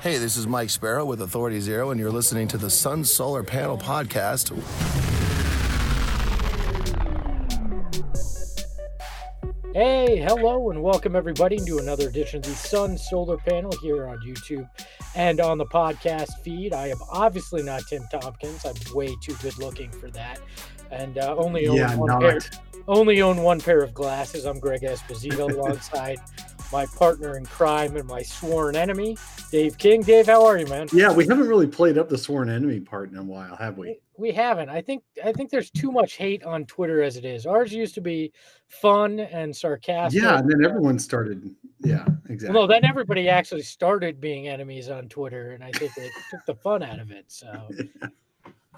Hey, this is Mike Sparrow with Authority Zero, and you're listening to the Sun Solar Panel Podcast. Hey, hello, and welcome everybody to another edition of the Sun Solar Panel here on YouTube and on the podcast feed. I am obviously not Tim Tompkins. I'm way too good looking for that, and uh, only own Yeah, one not. pair. Only own one pair of glasses. I'm Greg Esposito alongside my partner in crime and my sworn enemy, Dave King. Dave, how are you, man? Yeah, we haven't really played up the sworn enemy part in a while, have we? We haven't. I think I think there's too much hate on Twitter as it is. Ours used to be fun and sarcastic. Yeah, and then everyone started. Yeah, exactly. Well, then everybody actually started being enemies on Twitter, and I think it took the fun out of it. So,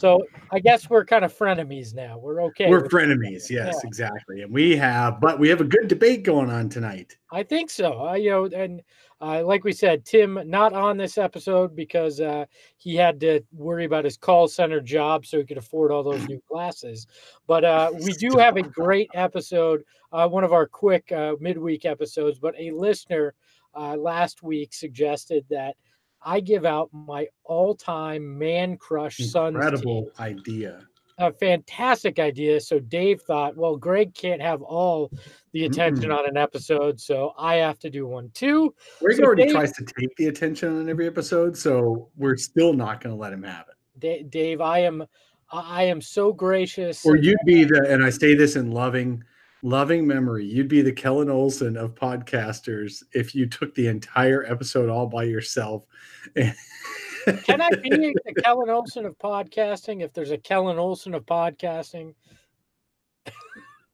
so I guess we're kind of frenemies now. We're okay. We're frenemies. Yes, Yeah. exactly. And we have, but we have a good debate going on tonight. I think so. Uh, you know, and uh, like we said, Tim not on this episode because uh, he had to worry about his call center job so he could afford all those new glasses. But uh, we do have a great episode, uh, one of our quick uh, midweek episodes. But a listener uh, last week suggested that I give out my all-time man crush team Incredible idea. a fantastic idea. So Dave thought, well, Greg can't have all the attention Mm. on an episode, so I have to do one too. Greg So already Dave- tries to take the attention on every episode, so we're still not going to let him have it. Da- Dave, I am, I am so gracious. Or you'd be the, and I say this in loving, loving memory. You'd be the Kellen Olson of podcasters if you took the entire episode all by yourself. Can I be the Kellen Olson of podcasting? If there's a Kellen Olson of podcasting,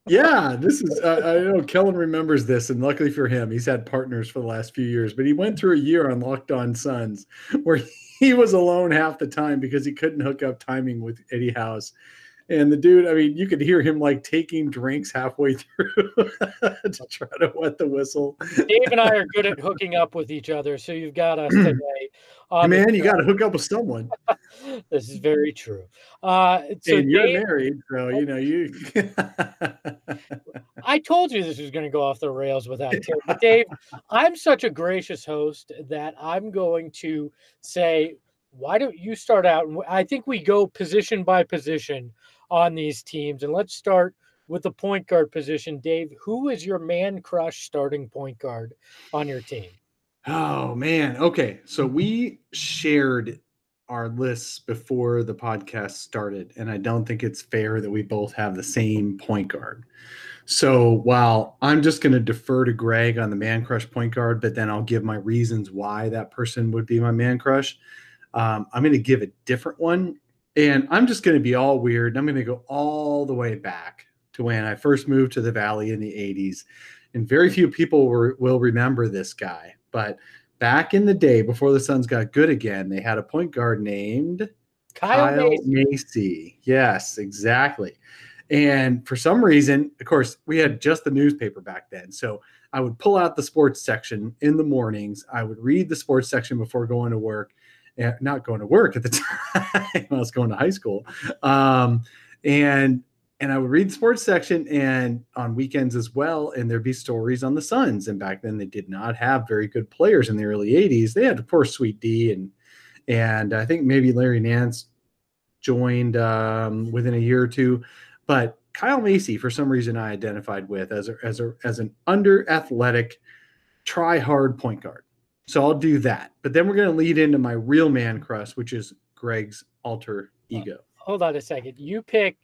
Yeah, this is. Uh, I know Kellen remembers this, and luckily for him, he's had partners for the last few years. But he went through a year on Locked On Suns where he was alone half the time because he couldn't hook up timing with Eddie House. And the dude, I mean, you could hear him like taking drinks halfway through to try to wet the whistle. Dave and I are good at hooking up with each other. So you've got us today. The man, you got to hook up with someone. This is very true. Uh, so and you're Dave, married, so you know you. I told you this was going to go off the rails without Tim. But Dave, I'm such a gracious host that I'm going to say, why don't you start out? I think we go position by position on these teams. And let's start with the point guard position. Dave, who is your man crush starting point guard on your team? Oh man. Okay. So we shared our lists before the podcast started, and I don't think it's fair that we both have the same point guard. So while I'm just going to defer to Greg on the man crush point guard, but then I'll give my reasons why that person would be my man crush. Um, I'm going to give a different one, and I'm just going to be all weird. I'm going to go all the way back to when I first moved to the Valley in the 80s, and very few people were, will remember this guy, but back in the day before the Suns got good again, they had a point guard named Kyle, Kyle Mason. Macy. Yes, exactly. And for some reason, of course, we had just the newspaper back then. So I would pull out the sports section in the mornings. I would read the sports section before going to work. Eh, Not going to work at the time. I was going to high school. Um, and and I would read the sports section and on weekends as well. And there'd be stories on the Suns. And back then they did not have very good players in the early 80s. They had, of course, Sweet D and and I think maybe Larry Nance joined um, within a year or two. But Kyle Macy, for some reason, I identified with as a, as a as an under athletic, try hard point guard. So I'll do that. But then we're going to lead into my real man crush, which is Greg's alter ego. Hold on a second. You picked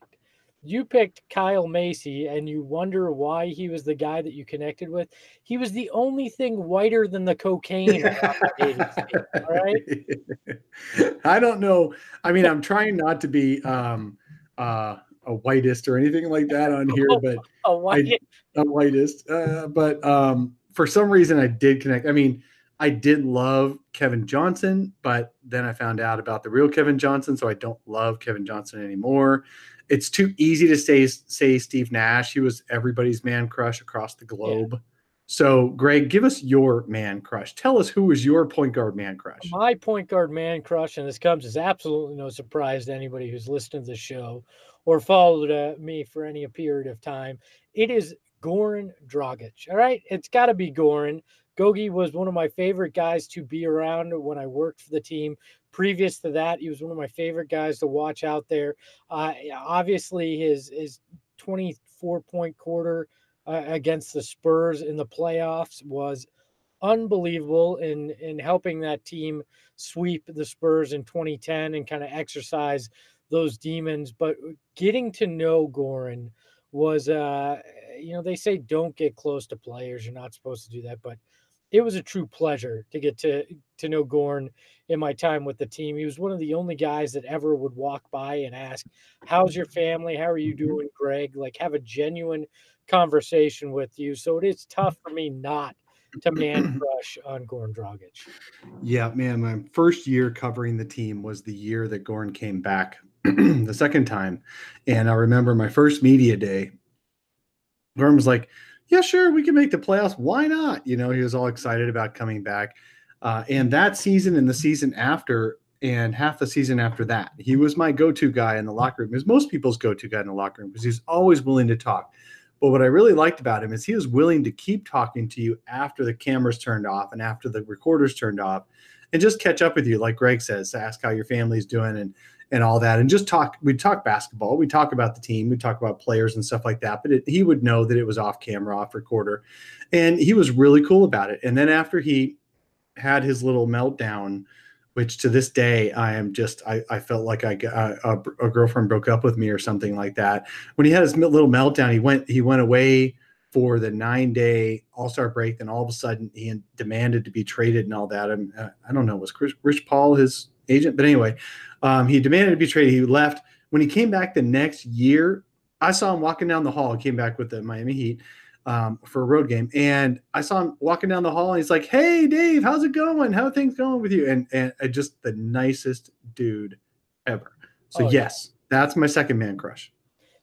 you picked Kyle Macy and you wonder why he was the guy that you connected with. He was the only thing whiter than the cocaine. that 80s team, all right. I don't know. I mean, I'm trying not to be um, uh, a whitest or anything like that on here, but a, why? I- a whitest. Uh, but um, for some reason, I did connect. I mean, I did love Kevin Johnson, but then I found out about the real Kevin Johnson, so I don't love Kevin Johnson anymore. It's too easy to say say Steve Nash. He was everybody's man crush across the globe. So, Greg, give us your man crush. Tell us who was your point guard man crush. My point guard man crush, and this comes as absolutely no surprise to anybody who's listened to the show or followed uh, me for any period of time. It is Goran Dragic. All right, it's got to be Goran Gogi was one of my favorite guys to be around when I worked for the team. Previous to that, he was one of my favorite guys to watch out there. Uh, obviously, his his 24 point quarter uh, against the Spurs in the playoffs was unbelievable in in helping that team sweep the Spurs in 2010 and kind of exercise those demons. But getting to know Goran was, uh, you know, they say don't get close to players. You're not supposed to do that, but it was a true pleasure to get to to know Goran in my time with the team. He was one of the only guys that ever would walk by and ask, "How's your family? How are you mm-hmm. doing, Greg?" Like have a genuine conversation with you. So it is tough for me not to man crush on Goran Dragic. Yeah, man, my first year covering the team was the year that Goran came back the second time. And I remember my first media day, Goran was like, Yeah, sure, we can make the playoffs. Why not? You know, he was all excited about coming back. Uh, and that season and the season after, and half the season after that, he was my go to guy in the locker room. Was most people's go to guy in the locker room because he's always willing to talk. But what I really liked about him is he was willing to keep talking to you after the cameras turned off and after the recorders turned off and just catch up with you, like Greg says, ask how your family's doing and and all that, and just talk. We'd talk basketball, we talk about the team, we talk about players and stuff like that. But it, he would know that it was off camera, off recorder, and he was really cool about it. And then after he had his little meltdown which to this day I am just I, I felt like I uh, a, a, girlfriend broke up with me or something like that. When he had his little meltdown, he went he went away for the nine day All Star break. Then all of a sudden he demanded to be traded and all that. And uh, I don't know was Chris, Rich Paul his agent, but anyway, um, he demanded to be traded. He left when he came back the next year. I saw him walking down the hall. He came back with the Miami Heat um, for a road game. And I saw him walking down the hall and he's like, Hey, Dave, how's it going? How things going with you? And, and uh, just the nicest dude ever. So, oh, yes, yeah. that's my second man crush.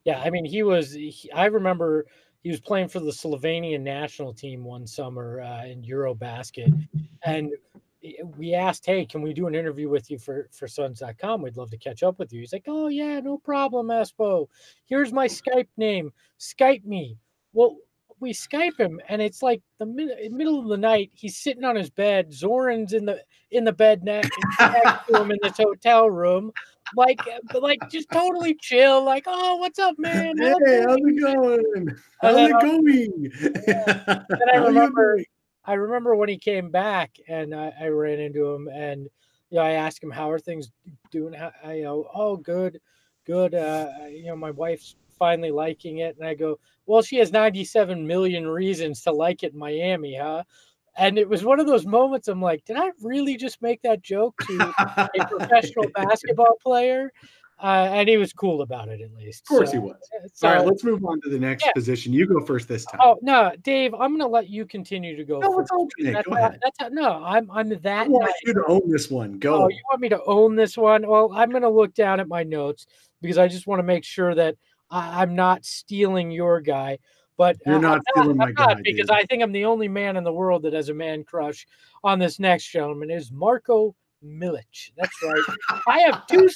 Yeah. I mean, he was, he, I remember he was playing for the Slovenian national team one summer uh, in Eurobasket. And we asked, Hey, can we do an interview with you for, for Suns.com? We'd love to catch up with you. He's like, Oh, yeah, no problem, Espo. Here's my Skype name. Skype me. Well, we Skype him, and it's like the mid- middle of the night. He's sitting on his bed. Zoran's in the in the bed next, next to him in this hotel room, like like just totally chill. Like, oh, what's up, man? Hey, how's it going? How's it going? Yeah. and I remember, I remember when he came back, and I, I ran into him, and you know, I asked him how are things doing. How, I you know, oh, good, good. Uh, you know, my wife's finally liking it. And I go, well, she has 97 million reasons to like it in Miami, huh? And it was one of those moments I'm like, did I really just make that joke to a professional basketball player? Uh, and he was cool about it at least. Of course so, he was. So, All right, let's move on to the next yeah. position. You go first this time. Oh no, Dave, I'm going to let you continue to go. No, first. That's go how, ahead. That's how, no, I'm I'm that. I want nice. you to own this one. Go. Oh, you want me to own this one? Well, I'm going to look down at my notes because I just want to make sure that I, am not stealing your guy. But you're not I'm stealing not, my guy because. I think I'm the only man in the world that has a man crush on this next gentleman is Marco Milic. That's right. I have two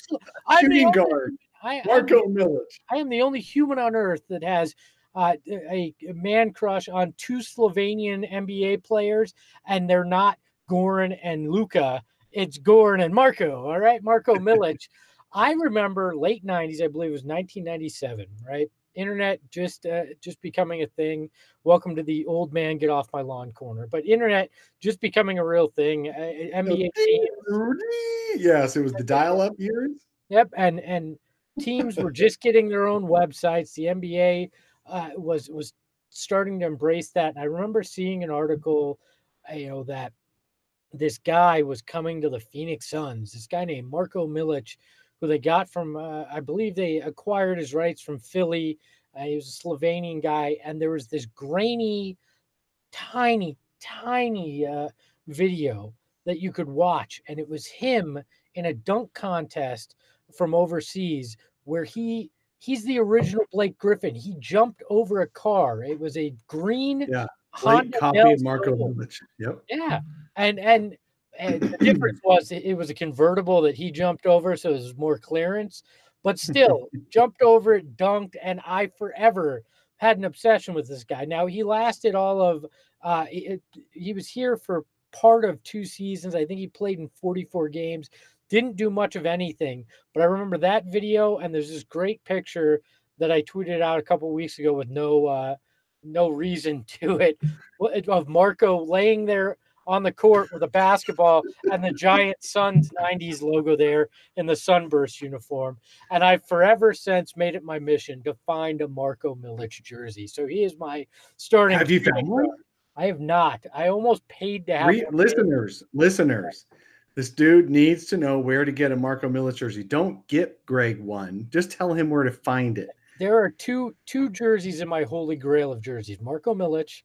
shooting guard. I, Marco Milic. I am the only human on earth that has uh, a, a man crush on two Slovenian NBA players, and they're not Goran and Luka. It's Goran and Marco. All right, Marco Milic. I remember late 90s, I believe it was 1997, right? Internet just uh, just becoming a thing. Welcome to the old man get off my lawn corner. But internet just becoming a real thing. Uh, NBA. Yes, it was the dial-up years. Yep, and and teams were just getting their own websites. The NBA uh, was was starting to embrace that. And I remember seeing an article, you know, that this guy was coming to the Phoenix Suns. This guy named Marco Milic who they got from, uh, I believe they acquired his rights from Philly. Uh, he was a Slovenian guy, and there was this grainy, tiny, tiny uh, video that you could watch, and it was him in a dunk contest from overseas where he he's the original Blake Griffin. He jumped over a car. It was a green yeah. Honda copy of Marco. Yep. Yeah. And and and the difference was it was a convertible that he jumped over, so it was more clearance. But still, jumped over it, dunked, and I forever had an obsession with this guy. Now he lasted all of uh, it, he was here for part of two seasons. I think he played in 44 games. Didn't do much of anything, but I remember that video and there's this great picture that I tweeted out a couple weeks ago with no uh, no reason to it of Marco laying there on the court with a basketball and the giant Suns 90s logo there in the Sunburst uniform. And I've forever since made it my mission to find a Marco Milic jersey. So he is my starting. Have you found one? I have not. I almost paid to have Re- listeners. Listeners, this dude needs to know where to get a Marco Milic jersey. Don't get Greg one. Just tell him where to find it. There are two two jerseys in my holy grail of jerseys: Marco Milic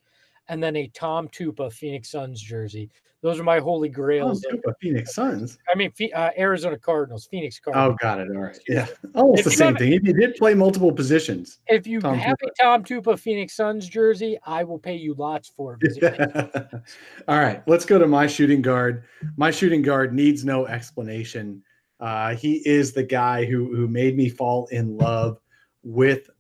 and then a Tom Tupa Phoenix Suns jersey. Those are my holy grails. Tom Tupa Phoenix Suns. I mean, uh, Arizona Cardinals, Phoenix oh, Cardinals. Oh, got it. All right. Yeah, almost if the same thing. If you did play multiple positions. If you Tom have Tupa. a Tom Tupa Phoenix Suns jersey, I will pay you lots for it. All right, let's go to my shooting guard. My shooting guard needs no explanation. Uh, he is the guy who who made me fall in love with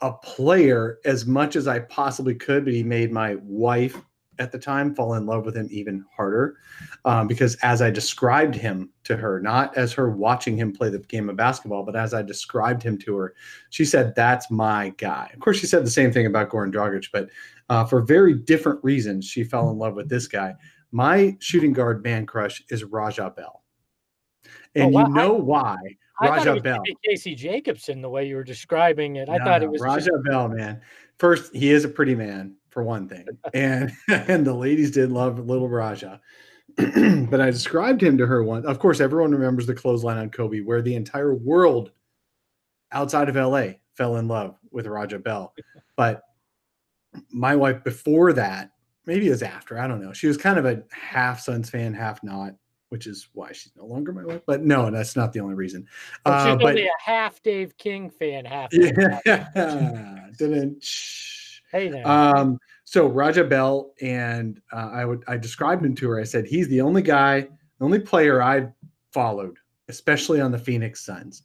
a player as much as I possibly could, but he made my wife at the time fall in love with him even harder um, because as I described him to her, not as her watching him play the game of basketball, but as I described him to her, she said, That's my guy. Of course, she said the same thing about Goran Dragic, but uh, for very different reasons, she fell in love with this guy. My shooting guard man crush is Raja Bell. And oh, you know why I Raja thought Bell. Casey Jacobsen, the way you were describing it. I no, thought it was Raja just... Bell, man. First, he is a pretty man for one thing, and and the ladies did love little Raja. but I described him to her once. Of course, everyone remembers the clothesline on Kobe, where the entire world outside of LA fell in love with Raja Bell. But my wife before that, maybe it was after, I don't know. She was kind of a half Suns fan, half not which is why she's no longer my wife. But no, that's not the only reason. Uh, she's uh, only but, a half Dave King fan, half. Yeah. Didn't. Hey now. Um, so Raja Bell and uh, I would I described him to her. I said he's the only guy, the only player I've followed, especially on the Phoenix Suns,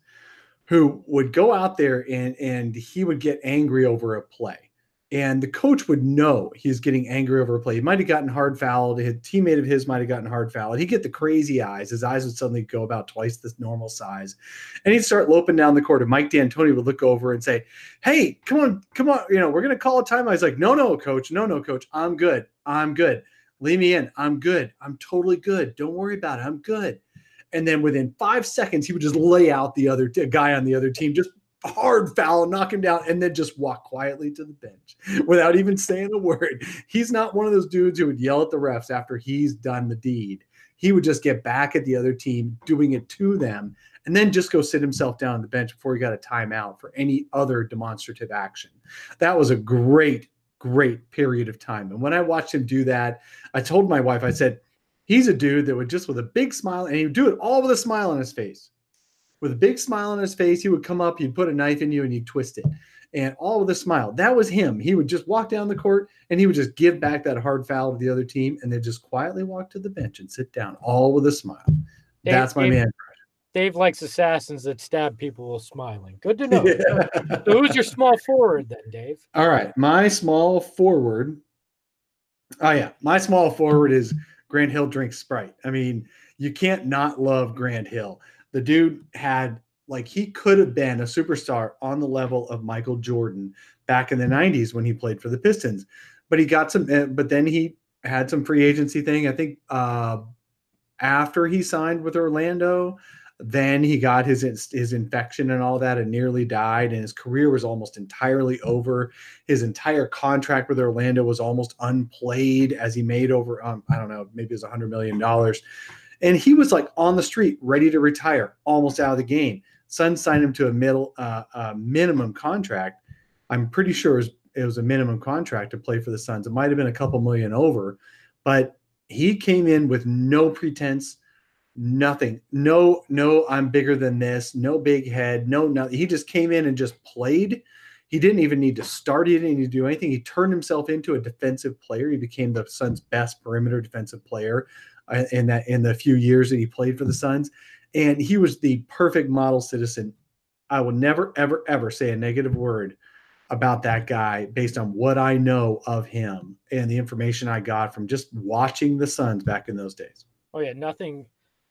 who would go out there and and he would get angry over a play and the coach would know he's getting angry over a play. He might have gotten hard fouled. A teammate of his might have gotten hard fouled. He'd get the crazy eyes. His eyes would suddenly go about twice the normal size, and he'd start loping down the court. And Mike D'Antoni would look over and say, "Hey, come on, come on, you know, we're gonna call a timeout." He's like, "No, no, coach, no, no, coach, I'm good. I'm good. Leave me in. I'm good. I'm totally good. Don't worry about it. I'm good." And then within five seconds, he would just lay out the other t- guy on the other team, just hard foul, knock him down, and then just walk quietly to the bench without even saying a word. He's not one of those dudes who would yell at the refs after he's done the deed. He would just get back at the other team, doing it to them, and then just go sit himself down on the bench before he got a timeout for any other demonstrative action. That was a great, great period of time. And when I watched him do that, I told my wife, I said, he's a dude that would just with a big smile, and he would do it all with a smile on his face with a big smile on his face. He would come up, he'd put a knife in you, and he'd twist it. And all with a smile. That was him. He would just walk down the court and he would just give back that hard foul to the other team and then just quietly walk to the bench and sit down, all with a smile. Dave, That's my Dave, man. Dave likes assassins that stab people while smiling. Good to know. Yeah. So who's your small forward then, Dave? All right. My small forward. Oh, yeah. My small forward is Grant Hill drinks Sprite. I mean, you can't not love Grant Hill the dude had like he could have been a superstar on the level of Michael Jordan back in the 90s when he played for the Pistons. But he got some eh, but then he had some free agency thing. I think uh after he signed with Orlando, then he got his his infection and all that and nearly died and his career was almost entirely over. His entire contract with Orlando was almost unplayed as he made over um, I don't know, maybe it was 100 million dollars and he was like on the street, ready to retire, almost out of the game. Sun signed him to a middle uh, uh, minimum contract. I'm pretty sure it was, it was a minimum contract to play for the Suns. It might have been a couple million over, but he came in with no pretense, nothing. No, no, I'm bigger than this. No big head. No, nothing. He just came in and just played. He didn't even need to start. He didn't need to do anything. He turned himself into a defensive player. He became the Suns' best perimeter defensive player. Uh, in that in the few years that he played for the Suns, and he was the perfect model citizen. I will never, ever, ever say a negative word about that guy based on what I know of him and the information I got from just watching the Suns back in those days. Oh yeah, nothing,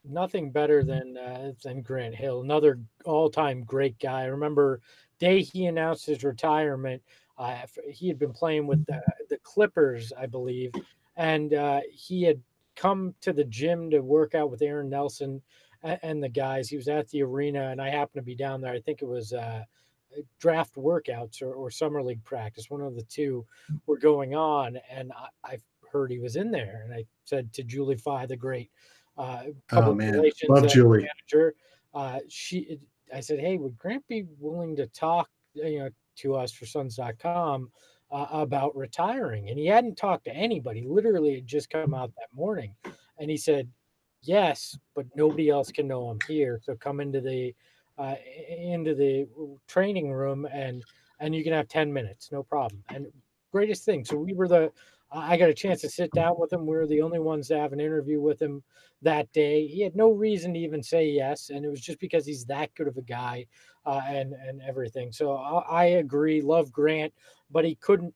nothing better than uh, than Grant Hill, another all-time great guy. I remember day he announced his retirement. Uh, he had been playing with the, the Clippers, I believe, and uh, he had come to the gym to work out with Aaron Nelson and, the guys. He was at the arena, and I happened to be down there. I think it was uh, draft workouts or, or, summer league practice. One of the two were going on, and I, I heard he was in there. And I said to Julie Fie, the great uh, public oh, man. relations Love Julie. manager, uh, she, I said, hey, would Grant be willing to talk, you know, to us for Suns.com uh, about retiring? And he hadn't talked to anybody. Literally, had just come out that morning, and he said, yes, but nobody else can know I'm here. So come into the uh, into the training room and and you can have 10 minutes no problem and greatest thing so we were the i got a chance to sit down with him. We were the only ones to have an interview with him that day. He had no reason to even say yes and it was just because he's that good of a guy uh, and and everything. So I, I, agree love grant but he couldn't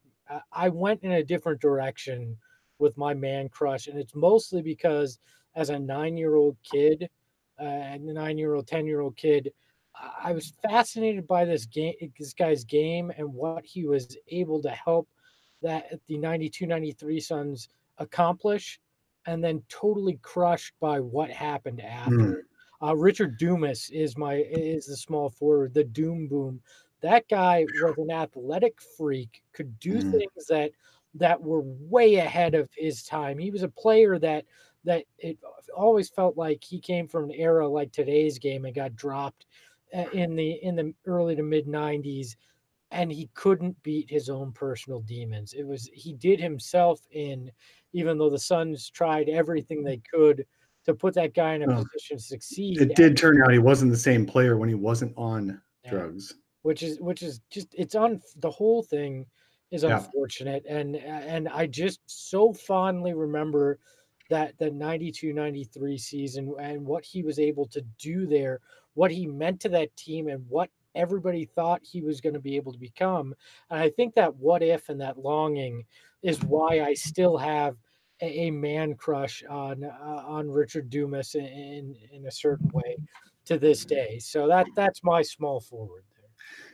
i went in a different direction with my man crush and it's mostly because as a nine year old kid uh, and a nine year old ten year old kid I was fascinated by this game, this guy's game, and what he was able to help that the 92 93 Suns accomplish, and then totally crushed by what happened after. Mm. Uh, Richard Dumas is my is the small forward, the Doom Boom. That guy was an athletic freak, could do mm. things that that were way ahead of his time. He was a player that that it always felt like he came from an era like today's game and got dropped uh, in the in the early to mid 90s and he couldn't beat his own personal demons it was he did himself in even though the suns tried everything mm. they could to put that guy in a oh, position to succeed it did turn out he wasn't the same player when he wasn't on yeah. drugs which is which is just it's on the whole thing is unfortunate yeah. and and i just so fondly remember that the 92 93 season and what he was able to do there what he meant to that team and what everybody thought he was going to be able to become. And I think that what if and that longing is why I still have a, a man crush on uh, on Richard Dumas in, in, in a certain way to this day. So that that's my small forward there.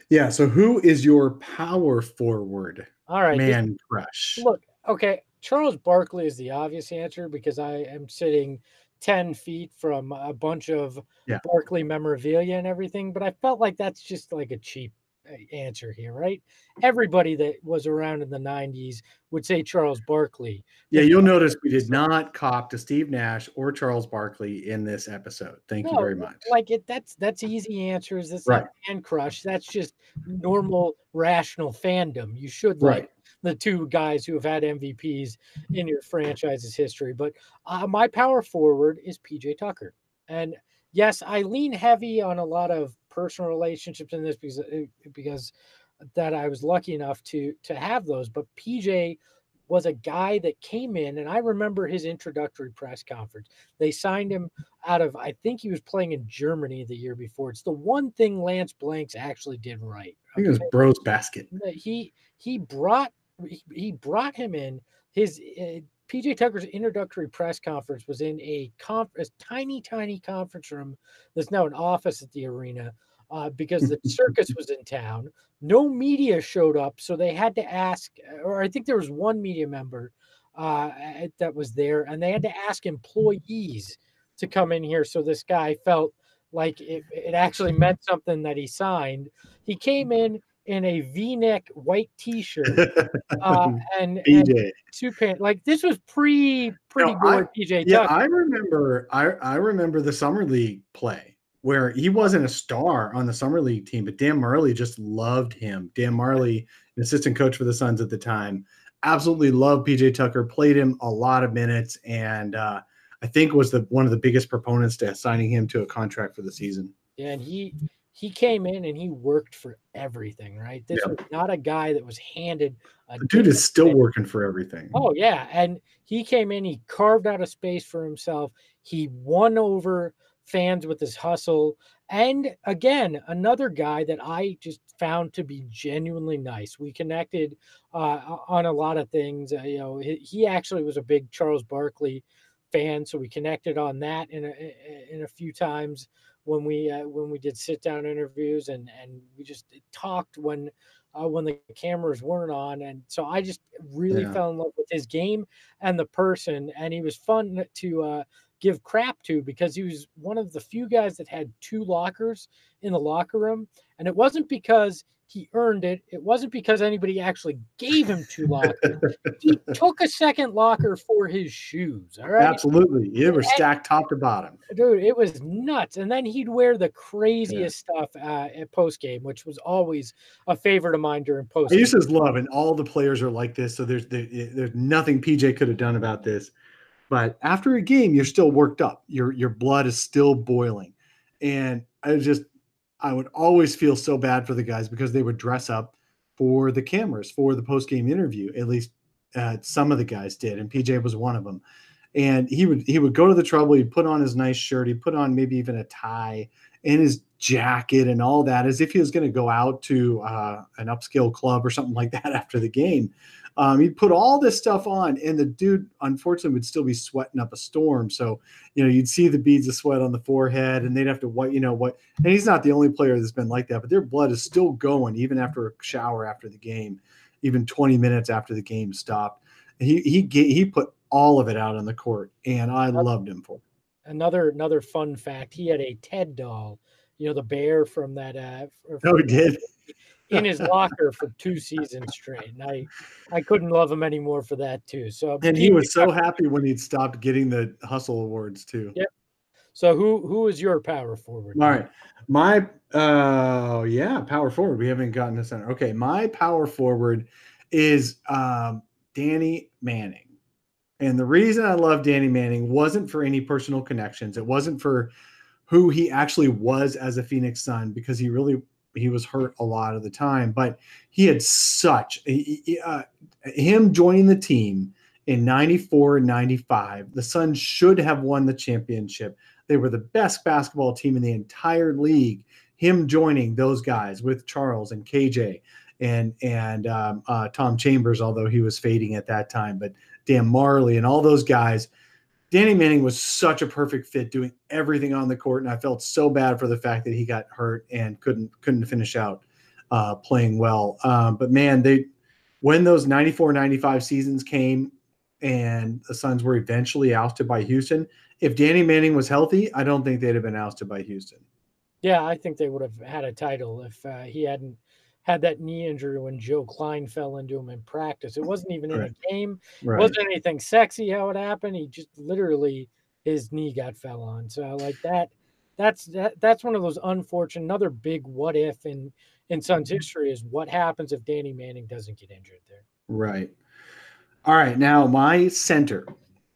Yeah. So who is your power forward? All right, man crush. Look, okay. Charles Barkley is the obvious answer because I am sitting 10 feet from a bunch of yeah. Barkley memorabilia and everything, but I felt like that's just like a cheap uh, answer here, right? Everybody that was around in the 90s would say Charles Barkley. Yeah, you'll notice we did not cop to Steve Nash or Charles Barkley in this episode. Thank no, you very much. Like it that's that's easy answers. That's right. not fan crush. That's just normal rational fandom. You should right. The two guys who have had MVPs in your franchise's history. But uh, my power forward is PJ Tucker. And yes, I lean heavy on a lot of personal relationships in this because uh, because that I was lucky enough to to have those. But PJ was a guy that came in, and I remember his introductory press conference. They signed him out of, I think he was playing in Germany the year before. It's the one thing Lance Blanks actually did right. I think it was Brose Basket. He he brought he brought him in. His uh, eh, PJ Tucker's introductory press conference was in a, conf- a tiny, tiny conference room that's now an office at the arena uh, because the circus was in town. No media showed up, so they had to ask, or I think there was one media member uh, that was there, and they had to ask employees to come in here. So this guy felt like it, it actually meant something that he signed. He came in in a V-neck white T-shirt uh, and, and, two pants. Like this was pre pretty no, boy PJ. Yeah, I remember. I I remember the summer league play where he wasn't a star on the summer league team, but Dan Majerle just loved him. Dan Majerle, an assistant coach for the Suns at the time, absolutely loved PJ Tucker. Played him a lot of minutes, and uh, I think was the one of the biggest proponents to signing him to a contract for the season. Yeah, and he he came in and he worked for everything, right? This was not a guy that was handed a the dude is still thing. working for everything. Oh yeah. And he came in, he carved out a space for himself. He won over fans with his hustle. And again, another guy that I just found to be genuinely nice. We connected uh, on a lot of things. Uh, you know, he, he, actually was a big Charles Barkley fan, so we connected on that in a, in a few times when we uh, when we did sit down interviews and and we just talked when uh, when the cameras weren't on and so i just really yeah. fell in love with his game and the person and he was fun to uh, give crap to because he was one of the few guys that had two lockers in the locker room. And it wasn't because he earned it, it wasn't because anybody actually gave him two lockers. he took a second locker for his shoes. All right. Absolutely. They were stacked top to bottom. Dude, it was nuts. And then he'd wear the craziest yeah. stuff uh, at post game, which was always a favorite of mine during post. I used to love, and all the players are like this. So there's there's nothing PJ could have done about this but after a game, you're still worked up. Your your blood is still boiling, and I just I would always feel so bad for the guys because they would dress up for the cameras for the post game interview. At least uh, some of the guys did, and PJ was one of them. And he would he would go to the trouble. He'd put on his nice shirt. He'd put on maybe even a tie and his jacket and all that, as if he was going to go out to uh, an upscale club or something like that after the game. Um, he'd put all this stuff on, and the dude, unfortunately, would still be sweating up a storm. So, you know, you'd see the beads of sweat on the forehead, and they'd have to wipe, you know, what. And he's not the only player that's been like that, but their blood is still going even after a shower after the game, even 20 minutes after the game stopped. He he he put all of it out on the court, and I loved him for it. Another another fun fact: he had a Ted doll, you know, the bear from that. Uh, oh, he did in his locker for two seasons straight. And I, I couldn't love him anymore for that too. So and he was so happy when he'd stopped getting the hustle awards too. Yep. So who who is your power forward? All right, my uh yeah power forward. We haven't gotten this center. Okay, my power forward is um, Danny Manning. And the reason I love Danny Manning wasn't for any personal connections. It wasn't for who he actually was as a Phoenix Sun because he really he was hurt a lot of the time, but he had such uh, him joining the team in 94 and 95. The Suns should have won the championship. They were the best basketball team in the entire league. Him joining those guys with Charles and KJ and and um, uh, Tom Chambers, although he was fading at that time, but Dan Majerle and all those guys Danny Manning was such a perfect fit, doing everything on the court, and I felt so bad for the fact that he got hurt and couldn't couldn't finish out uh, playing well. Um, but man, they when those 94 95 seasons came and the Suns were eventually ousted by Houston, if Danny Manning was healthy, I don't think they'd have been ousted by Houston. Yeah, I think they would have had a title if uh, he hadn't had that knee injury when Joe Kleine fell into him in practice. It wasn't even in right. a game. Right. It wasn't anything sexy how it happened. He just literally his knee got fell on. So like that that's that that's one of those unfortunate another big what if in in Suns mm-hmm. history is what happens if Danny Manning doesn't get injured there. Right. All right, now my center.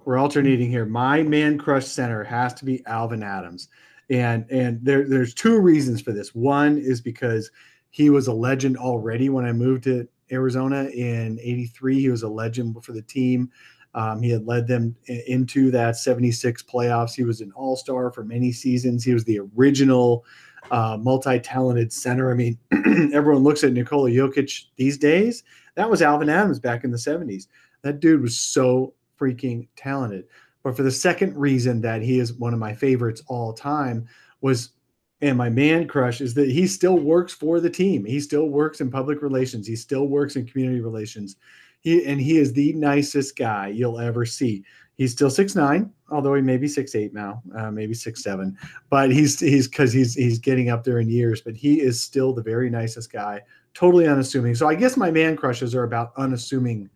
We're alternating here. My man crush center has to be Alvan Adams. And and there there's two reasons for this. One is because he was a legend already when I moved to Arizona in 83. He was a legend for the team. Um, he had led them into that 76 playoffs. He was an all star for many seasons. He was the original uh, multi talented center. I mean, everyone looks at Nikola Jokic these days. That was Alvan Adams back in the 70s. That dude was so freaking talented. But for the second reason that he is one of my favorites all time was and my man crush is that he still works for the team. He still works in public relations. He still works in community relations. He and he is the nicest guy you'll ever see. He's still six nine, although he may be six eight now, uh, maybe six seven. But he's he's because he's he's getting up there in years. But he is still the very nicest guy, totally unassuming. So I guess my man crushes are about unassuming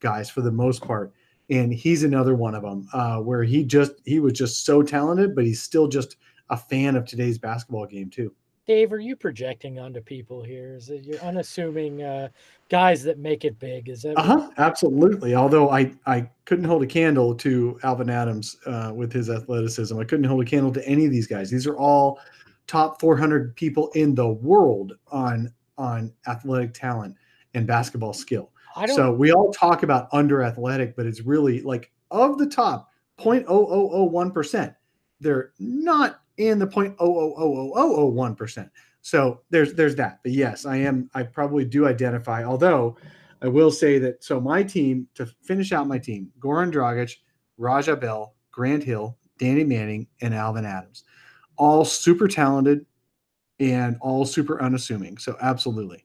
guys for the most part, and he's another one of them uh, where he just he was just so talented, but he's still just a fan of today's basketball game too. Dave, are you projecting onto people here? Is it you're unassuming uh, guys that make it big? Is that? Uh huh. Absolutely. Although I I couldn't hold a candle to Alvan Adams uh, with his athleticism. I couldn't hold a candle to any of these guys. These are all top 400 people in the world on on athletic talent and basketball skill. So we all talk about under athletic, but it's really like of the top 0.0001%, they're not in the 0.0000001%. So there's there's that. But yes, I am I probably do identify, although I will say that so my team to finish out my team, Goran Dragic, Raja Bell, Grant Hill, Danny Manning, and Alvan Adams. All super talented and all super unassuming. So absolutely.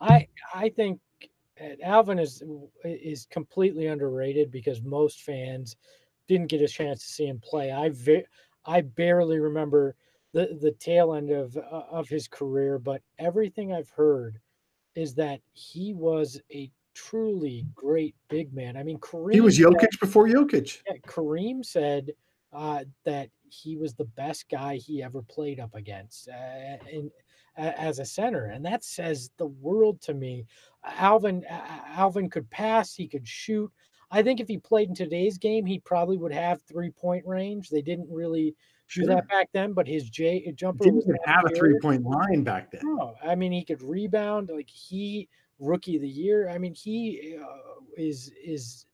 I I think Alvan is is completely underrated because most fans didn't get a chance to see him play. I ve- I barely remember the the tail end of uh, of his career, but everything I've heard is that he was a truly great big man. I mean, Kareem. He was Jokic said, before Jokic. Yeah, Kareem said uh, that he was the best guy he ever played up against uh, in, uh, as a center, and that says the world to me. Alvan Alvan could pass, he could shoot. I think if he played in today's game, he probably would have three point range. They didn't really do that back then, but his J jumper didn't even have a three point line back then. No, I mean he could rebound. Like he rookie of the year. I mean he uh, is is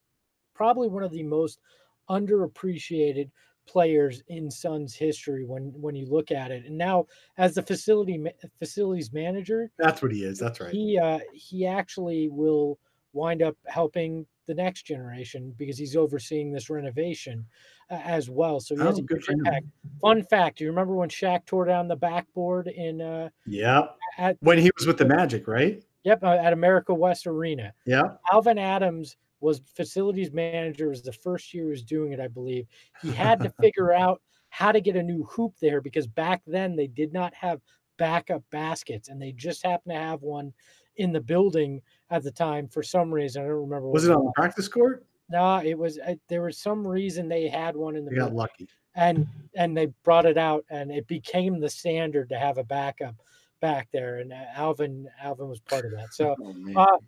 probably one of the most underappreciated players in Suns history when when you look at it. And now as the facility facilities manager, that's what he is. That's right. He uh, he actually will wind up helping the next generation because he's overseeing this renovation uh, as well. So he has oh, a good impact. Fun fact: Do you remember when Shaq tore down the backboard in? Uh, yeah. At, when he was with the Magic, right? Yep, uh, at America West Arena. Yeah. Alvan Adams was facilities manager. Was the first year he was doing it, I believe. He had to figure out how to get a new hoop there because back then they did not have backup baskets, and they just happened to have one in the building at the time for some reason. I don't remember. Was it on the practice court? No, it was. Uh, there was some reason they had one in the. They got lucky. And and they brought it out, and it became the standard to have a backup back there. And Alvin Alvan Alvan was part of that. So, oh, uh,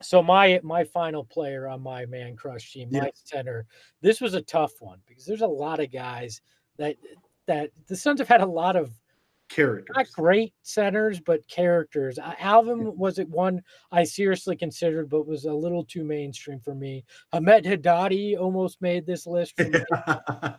so my my final player on my man crush team, my yeah. center. This was a tough one because there's a lot of guys that that the Suns have had a lot of characters. Not great centers, but characters. Alvan was it one I seriously considered, but was a little too mainstream for me. Hamed Haddadi almost made this list for me,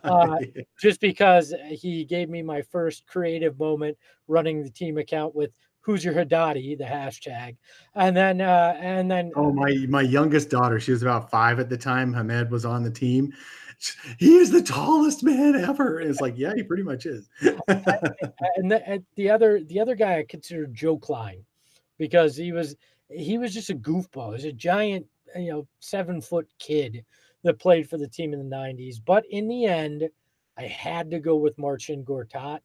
uh, just because he gave me my first creative moment running the team account with who's your Haddadi, the hashtag, and then uh, and then oh my my youngest daughter, she was about five at the time. Hamed was on the team, he is the tallest man ever. And it's like, yeah, he pretty much is. and, the, and the other the other guy I considered Joe Kleine because he was he was just a goofball. He was a giant, you know, seven foot kid that played for the team in the 90s. But in the end, I had to go with Marcin Gortat.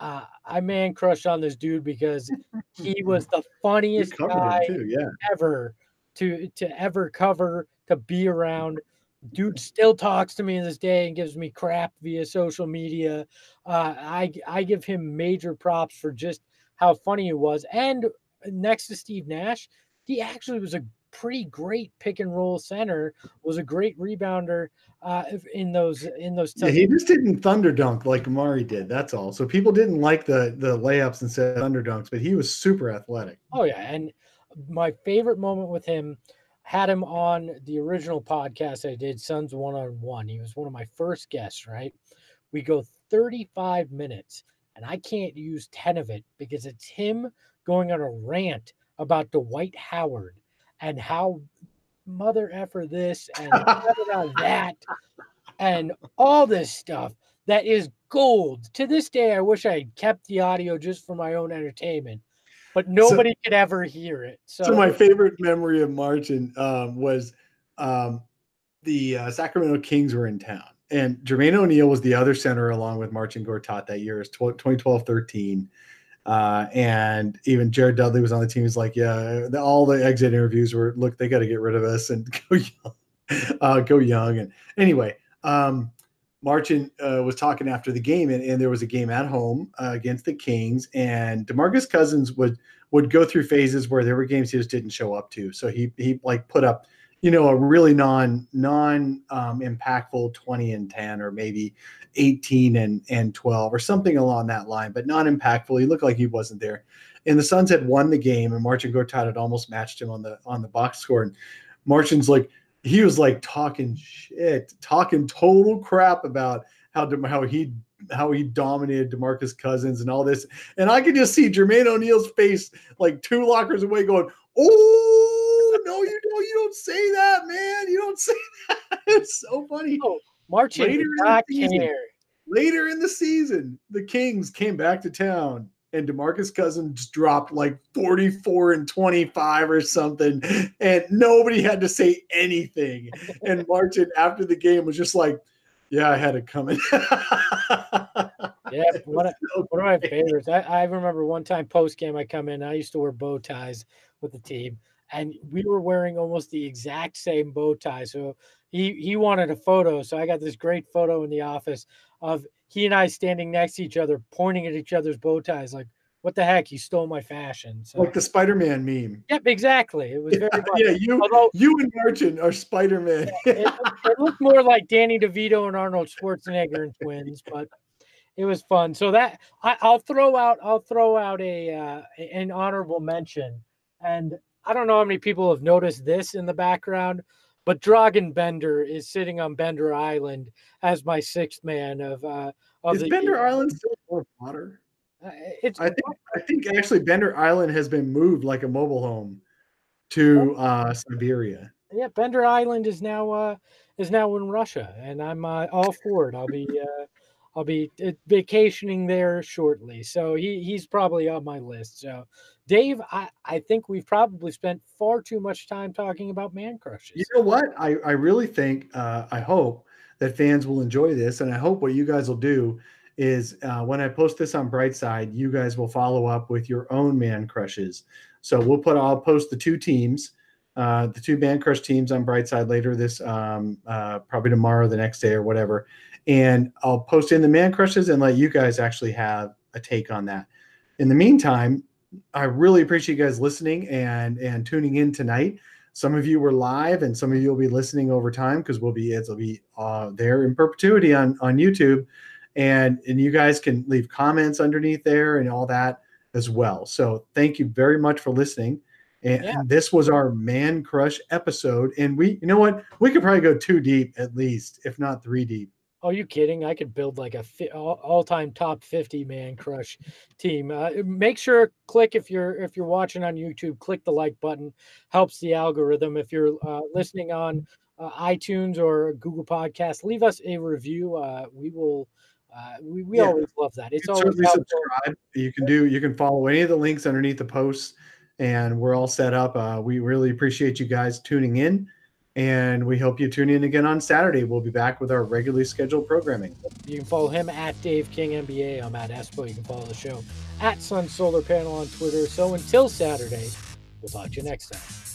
Uh, I man crushed on this dude because he was the funniest guy too, yeah. ever to to ever cover, to be around dude still talks to me in this day and gives me crap via social media. Uh, I I give him major props for just how funny it was. And next to Steve Nash, he actually was a pretty great pick and roll center. Was a great rebounder uh, in those in those. Yeah, he just didn't thunder dunk like Amar'e did. That's all. So people didn't like the the layups instead of thunder dunks, but he was super athletic. Oh yeah, and my favorite moment with him had him on the original podcast I did, Suns One on One. He was one of my first guests, right? We go 35 minutes, and I can't use 10 of it because it's him going on a rant about Dwight Howard and how mother effer this and that and all this stuff that is gold. To this day, I wish I had kept the audio just for my own entertainment but nobody so, could ever hear it. So. so, my favorite memory of Marcin um, was um, the uh, Sacramento Kings were in town, and Jermaine O'Neal was the other center along with Marcin Gortat that year. It's 2012 13. Uh, and even Jared Dudley was on the team. He's like, yeah, the, all the exit interviews were, look, they got to get rid of us and go young, uh, go young. And anyway, um, Marcin uh, was talking after the game, and, and, there was a game at home uh, against the Kings, and Demarcus Cousins would would go through phases where there were games he just didn't show up to. So he he like put up, you know, a really non non um, impactful twenty and ten, or maybe eighteen and and twelve, or something along that line, but non impactful. He looked like he wasn't there. And the Suns had won the game, and Marcin Gortat had almost matched him on the on the box score. And Marcin's like he was like talking shit, talking total crap about how how he how he dominated Demarcus Cousins and all this. And I could just see Jermaine O'Neal's face like two lockers away going, Oh no, you don't you don't say that, man. You don't say that. It's so funny. Oh, Later in the season. care. Later in the season, the Kings came back to town and DeMarcus Cousins dropped like 44 and 25 or something, and nobody had to say anything. And Martin, after the game, was just like, Yeah, I had it coming. Yeah, one of, one of my favorites. I, I remember one time post game, I come in. I used to wear bow ties with the team, and we were wearing almost the exact same bow tie. So he he wanted a photo, so I got this great photo in the office of he and I standing next to each other, pointing at each other's bow ties, like, "What the heck? You stole my fashion." So like the Spider Man meme. yep, exactly. It was very much. Yeah, you Although you and Martin are Spider Man. it, it looked more like Danny DeVito and Arnold Schwarzenegger and twins, but it was fun. So that I, I'll throw out I'll throw out a uh, an honorable mention, and I don't know how many people have noticed this in the background, but Dragan Bender is sitting on Bender Island as my sixth man of uh, of Is the Bender Island still of water? Uh, It's I think I think actually Bender Island has been moved like a mobile home to uh, Siberia. yeah, Bender Island is now uh is now in Russia, and I'm uh, all for it. I'll be uh, I'll be uh, vacationing there shortly, so he he's probably on my list. So, Dave, I I think we've probably spent far too much time talking about man crushes. You know what? I, I really think, uh, I hope that fans will enjoy this. And I hope what you guys will do is uh, when I post this on Brightside, you guys will follow up with your own man crushes. So we'll put, I'll post the two teams, uh, the two man crush teams on Brightside later this, um, uh, probably tomorrow, the next day or whatever. And I'll post in the man crushes and let you guys actually have a take on that. In the meantime, I really appreciate you guys listening and and tuning in tonight. Some of you were live, and some of you will be listening over time because we'll be it'll be uh, there in perpetuity on on YouTube, and and you guys can leave comments underneath there and all that as well. So thank you very much for listening. And Yeah. this was our man crush episode, and we you know what we could probably go two deep at least, if not three deep. Oh, you kidding? I could build like a fi- all, all-time top 50 man crush team. Uh, make sure click if you're if you're watching on YouTube, click the like button. Helps the algorithm. If you're uh, listening on uh, iTunes or Google Podcast, leave us a review. Uh, we will. Uh, we we Yeah. always love that. It's you can always subscribe. You can do. You can follow any of the links underneath the posts, and we're all set up. Uh, we really appreciate you guys tuning in, and we hope you tune in again on Saturday. We'll be back with our regularly scheduled programming. You can follow him at Dave King NBA. I'm at Espo. You can follow the show at Sun Solar Panel on Twitter. So until Saturday, we'll talk to you next time.